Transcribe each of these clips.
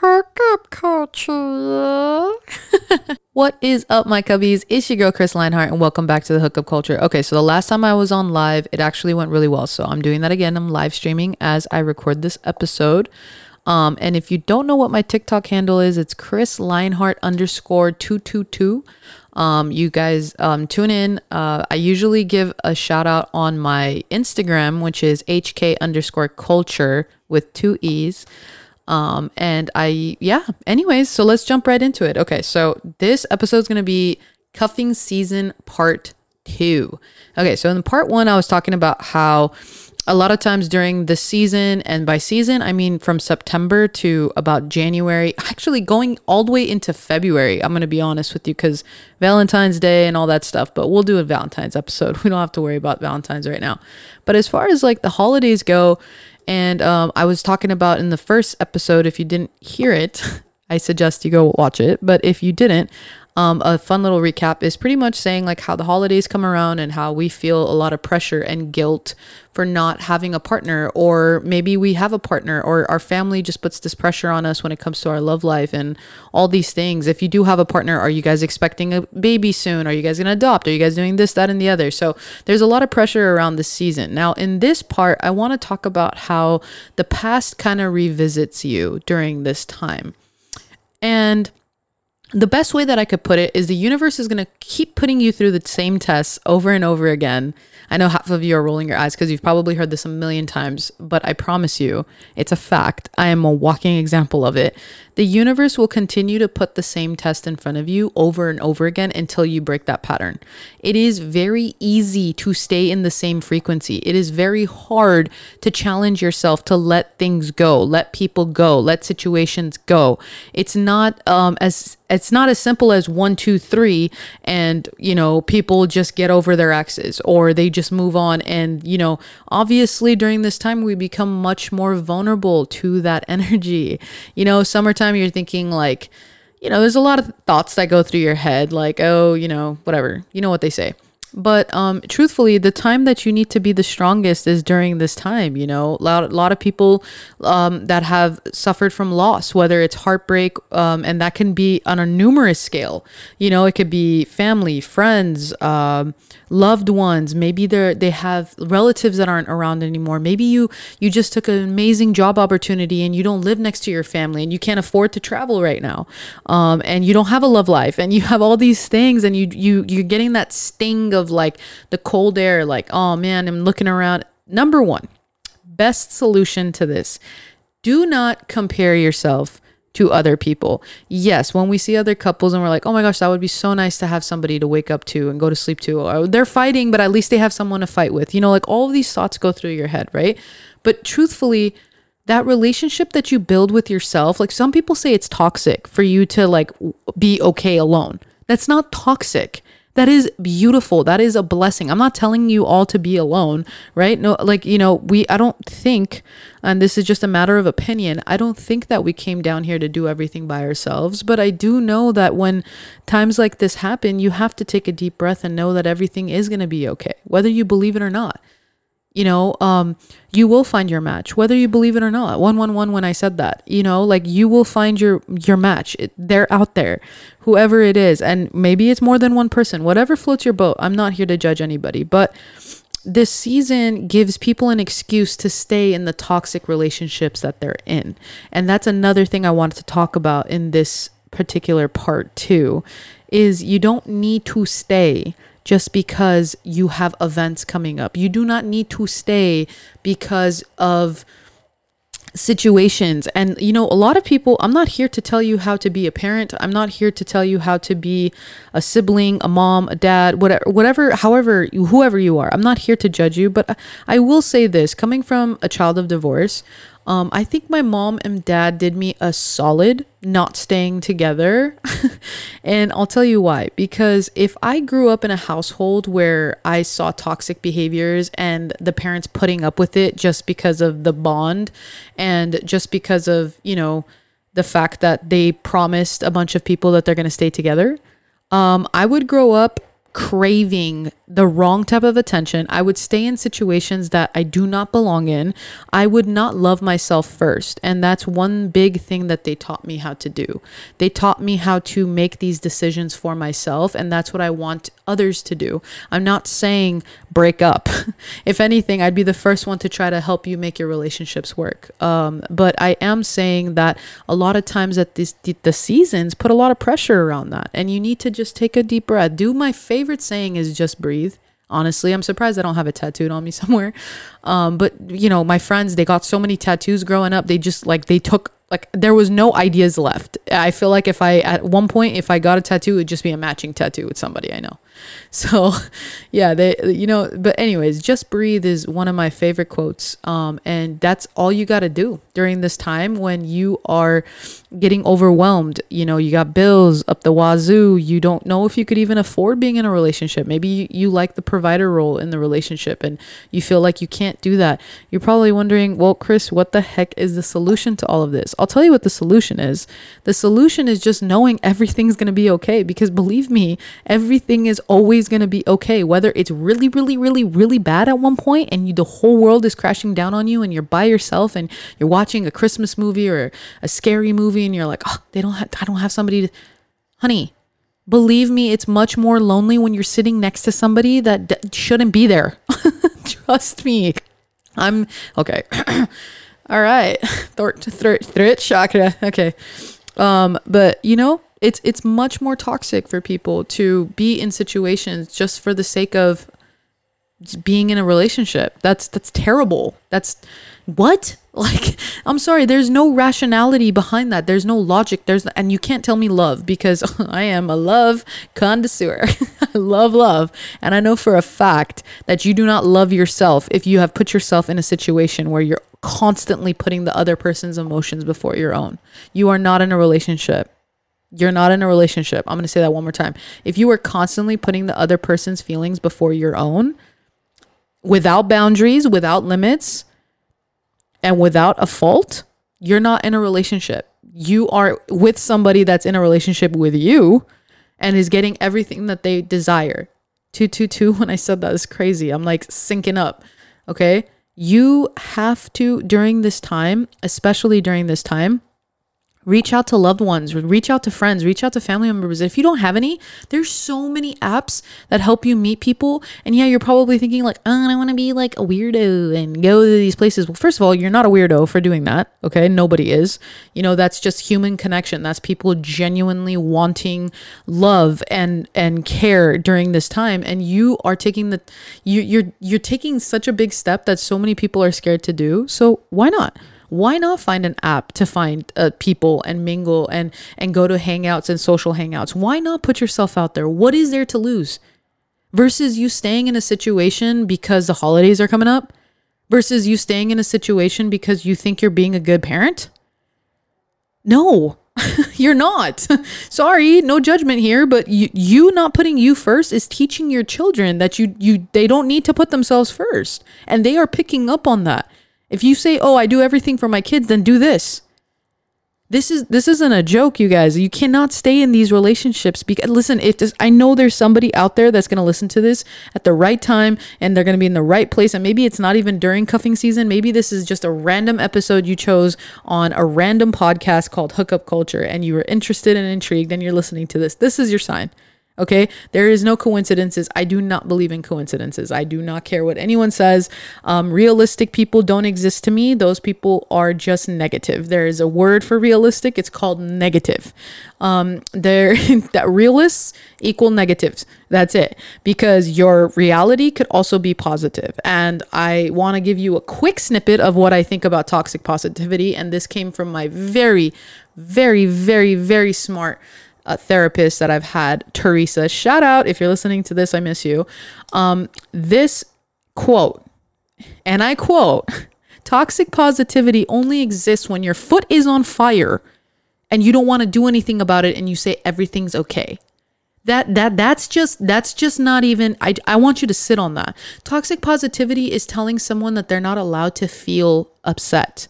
hookup culture. what is up, my cubbies? It's your girl, Chris Lionheart, and welcome back to the hookup culture. Okay, so the last time I was on live, it actually went really well. So I'm doing that again. I'm live streaming as I record this episode. Um, and if you don't know what my TikTok handle is, it's Chris Lionheart underscore 222. Um, you guys um, tune in. Uh, I usually give a shout out on my Instagram, which is HK underscore culture with two E's. Um, and I, yeah, anyways, so let's jump right into it. Okay, so this episode is going to be cuffing season part two. Okay, so in part one, I was talking about how a lot of times during the season, and by season, I mean from September to about January, actually going all the way into February. I'm going to be honest with you because Valentine's Day and all that stuff, but we'll do a Valentine's episode. We don't have to worry about Valentine's right now. But as far as like the holidays go, and um, I was talking about in the first episode, if you didn't hear it, I suggest you go watch it. But if you didn't, um, a fun little recap is pretty much saying like how the holidays come around and how we feel a lot of pressure and guilt for not having a partner or maybe we have a partner or our family just puts this pressure on us when it comes to our love life and all these things. If you do have a partner are you guys expecting a baby soon? Are you guys going to adopt? Are you guys doing this that and the other? So there's a lot of pressure around this season. Now in this part i want to talk about how the past kind of revisits you during this time. And the best way that I could put it is the universe is going to keep putting you through the same tests over and over again. I know half of you are rolling your eyes because you've probably heard this a million times, but I promise you, it's a fact. I am a walking example of it. The universe will continue to put the same test in front of you over and over again until you break that pattern. It is very easy to stay in the same frequency. It is very hard to challenge yourself to let things go, let people go, let situations go. It's not um, as it's not as simple as one, two, three, and you know people just get over their exes or they just move on. And you know, obviously during this time we become much more vulnerable to that energy. You know, summertime time you're thinking like, you know, there's a lot of thoughts that go through your head, like, oh, you know, whatever. You know what they say. But um, truthfully, the time that you need to be the strongest is during this time. You know, a lot, a lot of people um, that have suffered from loss, whether it's heartbreak, um, and that can be on a numerous scale. You know, it could be family, friends, um, loved ones. Maybe they they have relatives that aren't around anymore. Maybe you you just took an amazing job opportunity and you don't live next to your family and you can't afford to travel right now, um, and you don't have a love life and you have all these things and you you you're getting that sting of like the cold air. Like oh man, I'm looking around. Number one, best solution to this: do not compare yourself to other people. Yes, when we see other couples and we're like, oh my gosh, that would be so nice to have somebody to wake up to and go to sleep to. Or they're fighting, but at least they have someone to fight with. You know, like all of these thoughts go through your head, right? But truthfully, that relationship that you build with yourself, like some people say it's toxic for you to like be okay alone. That's not toxic that is beautiful. That is a blessing. I'm not telling you all to be alone right? No like you know we i don't think and this is just a matter of opinion i don't think that we came down here to do everything by ourselves but i do know that when times like this happen you have to take a deep breath and know that everything is going to be okay whether you believe it or not you know um you will find your match whether you believe it or not. 111 when i said that you know like you will find your your match. It, they're out there whoever it is. And maybe it's more than one person. Whatever floats your boat i'm not here to judge anybody. But this season gives people an excuse to stay in the toxic relationships that they're in. And that's another thing i wanted to talk about in this particular part too is you don't need to stay just because you have events coming up. You do not need to stay because of situations. And you know a lot of people I'm not here to tell you how to be a parent. I'm not here to tell you how to be a sibling a mom a dad whatever whatever however whoever you are. I'm not here to judge you but I will say this. Coming from a child of divorce um, I think my mom and dad did me a solid not staying together. and I'll tell you why. Because if I grew up in a household where I saw toxic behaviors and the parents putting up with it just because of the bond and just because of, you know, the fact that they promised a bunch of people that they're going to stay together, um, I would grow up craving the wrong type of attention. I would stay in situations that I do not belong in. I would not love myself first. And that's one big thing that they taught me how to do. They taught me how to make these decisions for myself. And that's what I want others to do. I'm not saying break up. if anything, I'd be the first one to try to help you make your relationships work. Um, but I am saying that a lot of times at this, the seasons put a lot of pressure around that. And you need to just take a deep breath. Do my favorite saying is just breathe honestly i'm surprised i don't have it tattooed on me somewhere um, but you know my friends they got so many tattoos growing up they just like they took like there was no ideas left. I feel like if i at one point if i got a tattoo it would just be a matching tattoo with somebody i know. So yeah they you know but anyways just breathe is one of my favorite quotes. Um and that's all you got to do during this time when you are getting overwhelmed. You know you got bills up the wazoo. You don't know if you could even afford being in a relationship. Maybe you, you like the provider role in the relationship and you feel like you can't do that. You're probably wondering well chris what the heck is the solution to all of this i'll tell you what the solution is. The solution is just knowing everything's going to be okay because believe me everything is always going to be okay whether it's really really really really bad at one point and you, the whole world is crashing down on you and you're by yourself and you're watching a christmas movie or a scary movie and you're like oh they don't have i don't have somebody to honey believe me it's much more lonely when you're sitting next to somebody that d- shouldn't be there. Trust me. I'm okay all right throat throat throat chakra okay um but you know it's it's much more toxic for people to be in situations just for the sake of being in a relationship. That's that's terrible. That's what? Like I'm sorry, there's no rationality behind that. There's no logic. There's and you can't tell me love because I am a love connoisseur. I love love, and I know for a fact that you do not love yourself if you have put yourself in a situation where you're constantly putting the other person's emotions before your own. You are not in a relationship. You're not in a relationship. I'm going to say that one more time. If you are constantly putting the other person's feelings before your own, without boundaries, without limits, and without a fault, you're not in a relationship. You are with somebody that's in a relationship with you and is getting everything that they desire. 222, when I said that is crazy. I'm like syncing up. Okay. You have to, during this time, especially during this time, reach out to loved ones reach out to friends reach out to family members. If you don't have any there's so many apps that help you meet people. And yeah you're probably thinking like oh, i want to be like a weirdo and go to these places. Well first of all you're not a weirdo for doing that okay? Nobody is. You know that's just human connection. That's people genuinely wanting love and and care during this time. And you are taking the you you're you're taking such a big step that so many people are scared to do. So why not why not find an app to find uh, people and mingle and and go to hangouts and social hangouts? Why not put yourself out there? What is there to lose? Versus you staying in a situation because the holidays are coming up? Versus you staying in a situation because you think you're being a good parent? No you're not. Sorry no judgment here but you, you not putting you first is teaching your children that you you they don't need to put themselves first. And they are picking up on that if you say, "Oh, I do everything for my kids," then do this. This is this isn't a joke, you guys. You cannot stay in these relationships because listen, if this I know there's somebody out there that's going to listen to this at the right time and they're going to be in the right place and maybe it's not even during cuffing season. Maybe this is just a random episode you chose on a random podcast called Hookup Culture and you were interested and intrigued and you're listening to this. This is your sign. Okay, there is no coincidences. I do not believe in coincidences. I do not care what anyone says. Um, realistic people don't exist to me. Those people are just negative. There is a word for realistic. It's called negative. Um, there that realists equal negatives. That's it. Because your reality could also be positive. And I want to give you a quick snippet of what I think about toxic positivity. And this came from my very, very, very, very smart uh, therapist that I've had, Teresa. Shout out if you're listening to this, I miss you. Um, this quote, and I quote, toxic positivity only exists when your foot is on fire and you don't want to do anything about it and you say everything's okay that that that's just that's just not even I, I want you to sit on that toxic positivity is telling someone that they're not allowed to feel upset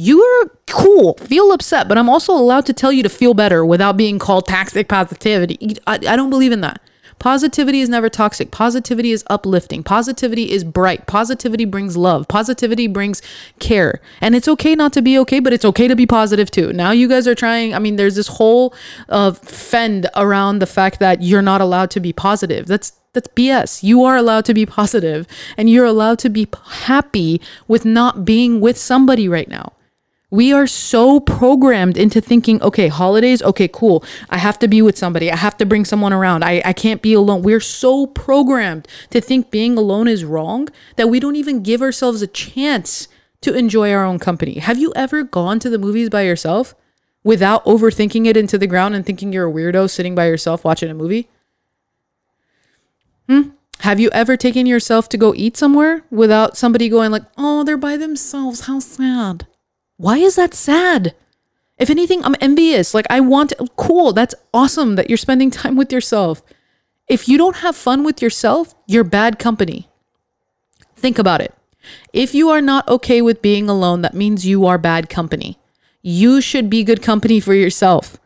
you're cool, feel upset, but I'm also allowed to tell you to feel better without being called toxic positivity. I, I don't believe in that. Positivity is never toxic. Positivity is uplifting. Positivity is bright. Positivity brings love. Positivity brings care. And it's okay not to be okay, but it's okay to be positive too. Now you guys are trying, I mean, there's this whole uh, fend around the fact that you're not allowed to be positive. That's that's BS. You are allowed to be positive and you're allowed to be happy with not being with somebody right now. We are so programmed into thinking, okay, holidays, okay, cool. I have to be with somebody. I have to bring someone around. I, I can't be alone. We're so programmed to think being alone is wrong that we don't even give ourselves a chance to enjoy our own company. Have you ever gone to the movies by yourself without overthinking it into the ground and thinking you're a weirdo sitting by yourself watching a movie? Hmm? Have you ever taken yourself to go eat somewhere without somebody going like, "Oh, they're by themselves. How sad." Why is that sad? If anything, I'm envious. Like I want cool. That's awesome that you're spending time with yourself. If you don't have fun with yourself, you're bad company. Think about it. If you are not okay with being alone, that means you are bad company. You should be good company for yourself.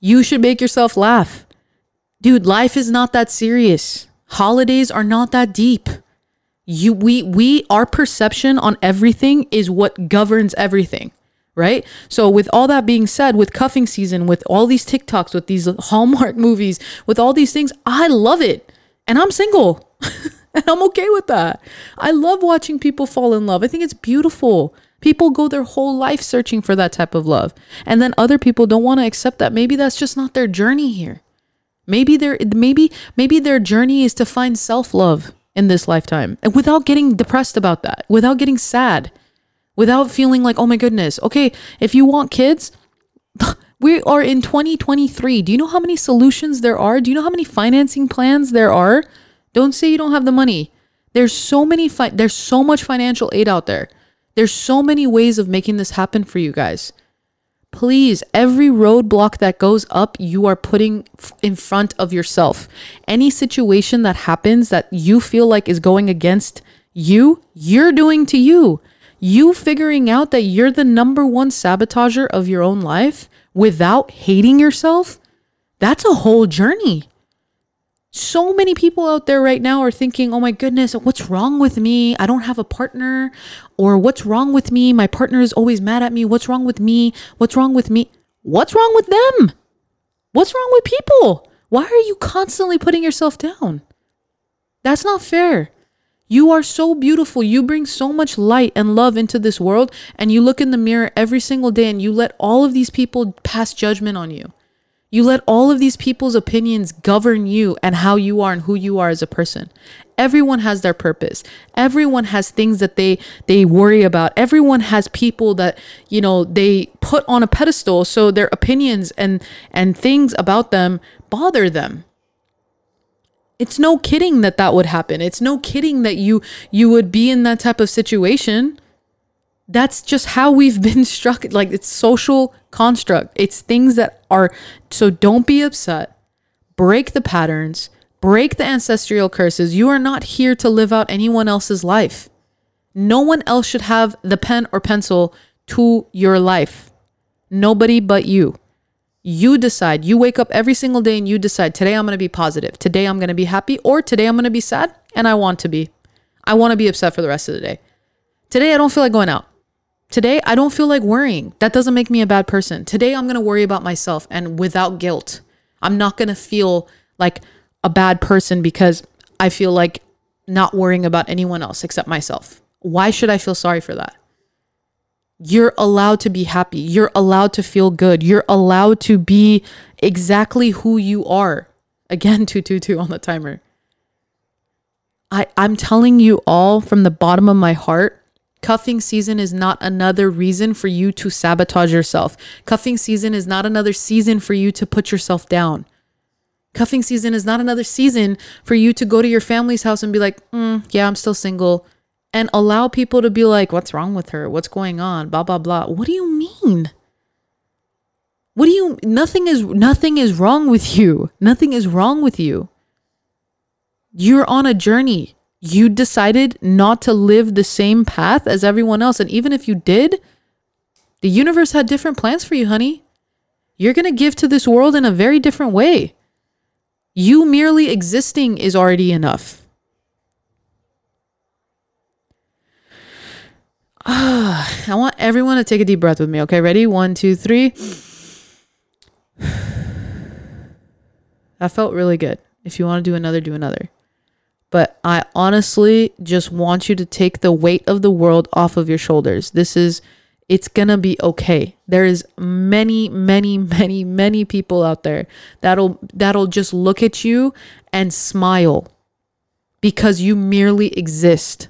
You should make yourself laugh. Dude, life is not that serious. Holidays are not that deep. You we we our perception on everything is what governs everything, right? So with all that being said, with cuffing season, with all these TikToks, with these Hallmark movies, with all these things, I love it. And I'm single. and I'm okay with that. I love watching people fall in love. I think it's beautiful. People go their whole life searching for that type of love. And then other people don't want to accept that. Maybe that's just not their journey here. Maybe their maybe maybe their journey is to find self-love in this lifetime and without getting depressed about that, without getting sad, without feeling like, "Oh my goodness, okay, if you want kids, we are in 2023. Do you know how many solutions there are? Do you know how many financing plans there are? Don't say you don't have the money. There's so many fi- there's so much financial aid out there. There's so many ways of making this happen for you guys please, every roadblock that goes up, you are putting in front of yourself. Any situation that happens that you feel like is going against you, you're doing to you. You figuring out that you're the number one sabotager of your own life without hating yourself, that's a whole journey so many people out there right now are thinking, oh my goodness, what's wrong with me? I don't have a partner. Or what's wrong with me? My partner is always mad at me. What's wrong with me? What's wrong with me? What's wrong with them? What's wrong with people? Why are you constantly putting yourself down? That's not fair. You are so beautiful. You bring so much light and love into this world. And you look in the mirror every single day and you let all of these people pass judgment on you. You let all of these people's opinions govern you and how you are and who you are as a person. Everyone has their purpose. Everyone has things that they they worry about. Everyone has people that, you know, they put on a pedestal so their opinions and and things about them bother them. It's no kidding that that would happen. It's no kidding that you you would be in that type of situation that's just how we've been struck like it's social construct. It's things that are so don't be upset. Break the patterns. Break the ancestral curses. You are not here to live out anyone else's life. No one else should have the pen or pencil to your life. Nobody but you. You decide. You wake up every single day and you decide today i'm going to be positive. Today i'm going to be happy or today i'm going to be sad and i want to be. I want to be upset for the rest of the day. Today i don't feel like going out Today, I don't feel like worrying. That doesn't make me a bad person. Today, I'm going to worry about myself and without guilt. I'm not going to feel like a bad person because I feel like not worrying about anyone else except myself. Why should I feel sorry for that? You're allowed to be happy. You're allowed to feel good. You're allowed to be exactly who you are. Again, 222 on the timer. I, I'm telling you all from the bottom of my heart Cuffing season is not another reason for you to sabotage yourself. Cuffing season is not another season for you to put yourself down. Cuffing season is not another season for you to go to your family's house and be like, mm, yeah, I'm still single. And allow people to be like, what's wrong with her? What's going on? Blah, blah, blah. What do you mean? What do you nothing is nothing is wrong with you. Nothing is wrong with you. You're on a journey you decided not to live the same path as everyone else. And even if you did, the universe had different plans for you, honey. You're going to give to this world in a very different way. You merely existing is already enough. Ah, I want everyone to take a deep breath with me. Okay, ready? One, two, three. That felt really good. If you want to do another, do another. But I honestly just want you to take the weight of the world off of your shoulders. This is it's gonna be okay. There is many, many, many, many people out there that'll that'll just look at you and smile because you merely exist.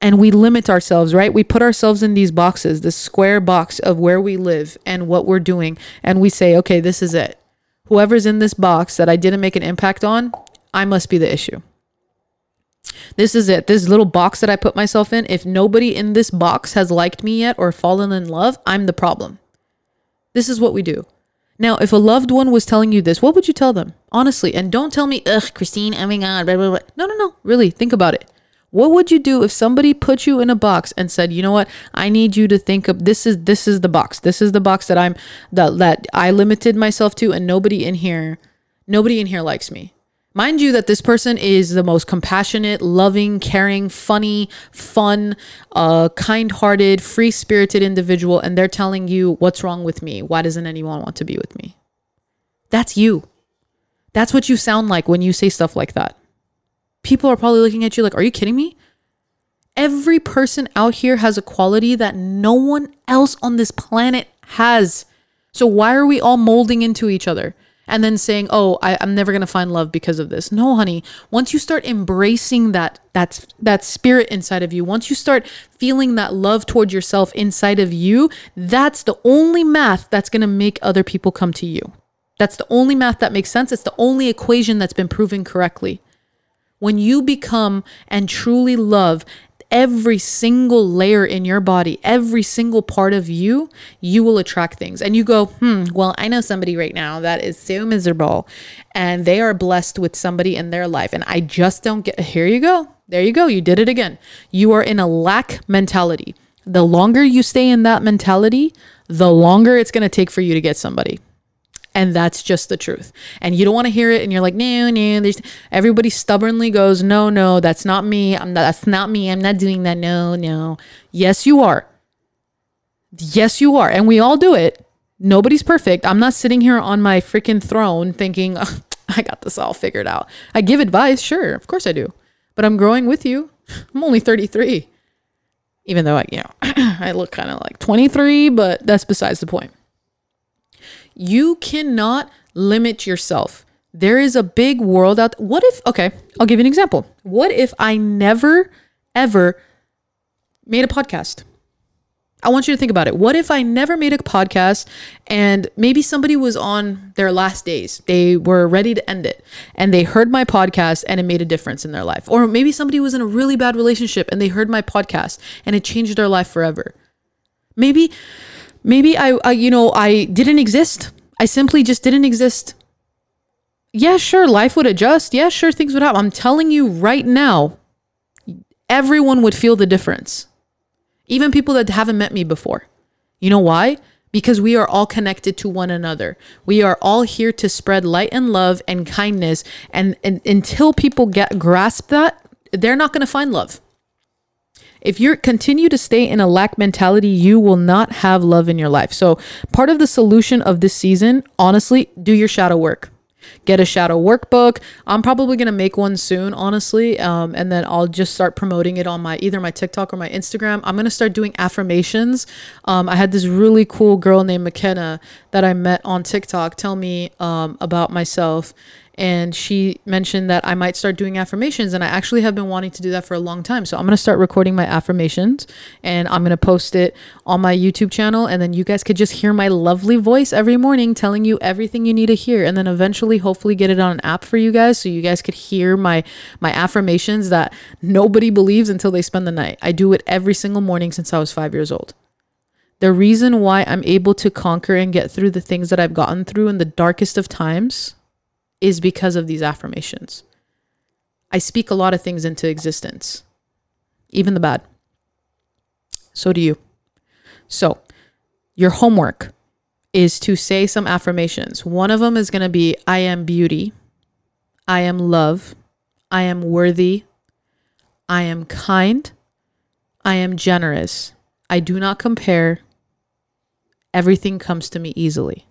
And we limit ourselves, right? We put ourselves in these boxes, this square box of where we live and what we're doing. And we say, okay, this is it. Whoever's in this box that I didn't make an impact on, I must be the issue. This is it. This little box that I put myself in, if nobody in this box has liked me yet or fallen in love, I'm the problem. This is what we do. Now, if a loved one was telling you this, what would you tell them? Honestly, and don't tell me, ugh, Christine, oh my God, blah, blah, blah. No, no, no. Really, think about it. What would you do if somebody put you in a box and said, "You know what? I need you to think of this is this is the box. This is the box that I'm that that I limited myself to and nobody in here nobody in here likes me." Mind you, that this person is the most compassionate, loving, caring, funny, fun, uh, kind hearted, free spirited individual, and they're telling you, What's wrong with me? Why doesn't anyone want to be with me? That's you. That's what you sound like when you say stuff like that. People are probably looking at you like, Are you kidding me? Every person out here has a quality that no one else on this planet has. So why are we all molding into each other? And then saying, "Oh, I, am never gonna find love because of this." No, honey. Once you start embracing that that that spirit inside of you, once you start feeling that love toward yourself inside of you, that's the only math that's gonna make other people come to you. That's the only math that makes sense. It's the only equation that's been proven correctly. When you become and truly love every single layer in your body, every single part of you, you will attract things. And you go, hmm, well, I know somebody right now that is so miserable and they are blessed with somebody in their life. And I just don't get, here you go. There you go. You did it again. You are in a lack mentality. The longer you stay in that mentality, the longer it's going to take for you to get somebody. And that's just the truth. And you don't want to hear it and you're like, no, no. There's everybody stubbornly goes, no, no, that's not me. I'm not, that's not me. I'm not doing that. No, no. Yes, you are. Yes, you are. And we all do it. Nobody's perfect. I'm not sitting here on my freaking throne thinking, oh, I got this all figured out. I give advice, sure, of course I do. But I'm growing with you. I'm only 33. Even though I, you know, I look kind of like 23, but that's besides the point. You cannot limit yourself. There is a big world out. What if, okay, I'll give you an example. What if I never, ever made a podcast? I want you to think about it. What if I never made a podcast and maybe somebody was on their last days? They were ready to end it and they heard my podcast and it made a difference in their life. Or maybe somebody was in a really bad relationship and they heard my podcast and it changed their life forever. Maybe maybe I, I you know i didn't exist. I simply just didn't exist. Yeah sure life would adjust. Yeah sure things would happen. I'm telling you right now everyone would feel the difference. Even people that haven't met me before. You know why? Because we are all connected to one another. We are all here to spread light and love and kindness. And, and until people get grasp that, they're not going to find love. If you continue to stay in a lack mentality, you will not have love in your life. So, part of the solution of this season, honestly, do your shadow work. Get a shadow workbook. I'm probably gonna make one soon, honestly, um, and then I'll just start promoting it on my either my TikTok or my Instagram. I'm gonna start doing affirmations. Um, I had this really cool girl named McKenna that I met on TikTok tell me um, about myself and she mentioned that I might start doing affirmations and I actually have been wanting to do that for a long time. So I'm going to start recording my affirmations and I'm going to post it on my YouTube channel and then you guys could just hear my lovely voice every morning telling you everything you need to hear and then eventually hopefully get it on an app for you guys so you guys could hear my my affirmations that nobody believes until they spend the night. I do it every single morning since I was 5 years old. The reason why I'm able to conquer and get through the things that I've gotten through in the darkest of times is because of these affirmations. I speak a lot of things into existence, even the bad. So do you. So, your homework is to say some affirmations. One of them is going to be I am beauty. I am love. I am worthy. I am kind. I am generous. I do not compare. Everything comes to me easily.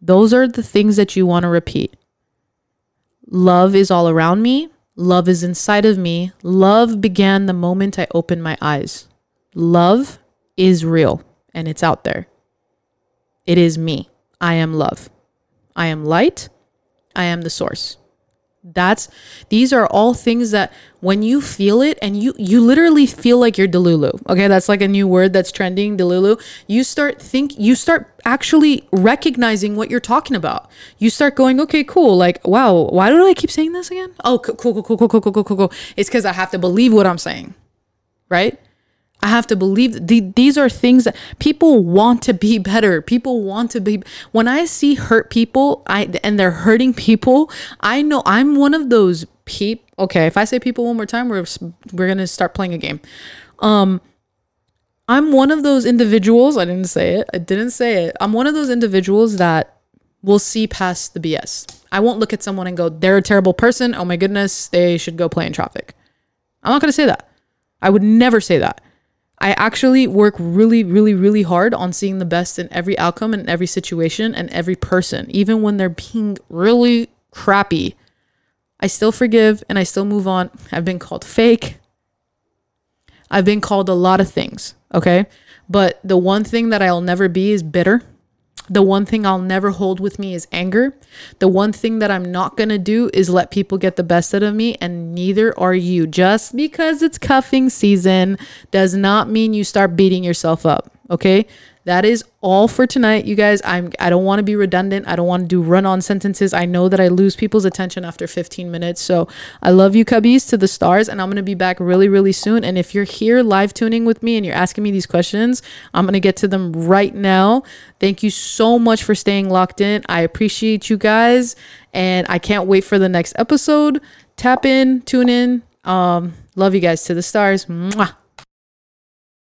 Those are the things that you want to repeat. Love is all around me. Love is inside of me. Love began the moment I opened my eyes. Love is real and it's out there. It is me. I am love. I am light. I am the source that's these are all things that when you feel it and you you literally feel like you're delulu okay that's like a new word that's trending delulu you start think you start actually recognizing what you're talking about you start going okay cool like wow why do i keep saying this again oh cool cool cool cool cool cool cool cool, cool. it's because i have to believe what i'm saying right I have to believe the, these are things that people want to be better. People want to be. When I see hurt people, I and they're hurting people, I know I'm one of those people. Okay, if I say people one more time, we're we're gonna start playing a game. Um, I'm one of those individuals. I didn't say it. I didn't say it. I'm one of those individuals that will see past the BS. I won't look at someone and go, "They're a terrible person. Oh my goodness, they should go play in traffic." I'm not gonna say that. I would never say that. I actually work really, really, really hard on seeing the best in every outcome and every situation and every person, even when they're being really crappy. I still forgive and I still move on. I've been called fake. I've been called a lot of things, okay? But the one thing that I'll never be is bitter. The one thing I'll never hold with me is anger. The one thing that I'm not going to do is let people get the best out of me, and neither are you. Just because it's cuffing season does not mean you start beating yourself up, okay? That is all for tonight you guys. I'm i don't want to be redundant. I don't want to do run-on sentences. I know that i lose people's attention after 15 minutes. So i love you cubbies to the stars and i'm going to be back really really soon. And if you're here live tuning with me and you're asking me these questions i'm going to get to them right now. Thank you so much for staying locked in. I appreciate you guys and i can't wait for the next episode. Tap in tune in. Um love you guys to the stars. Mwah.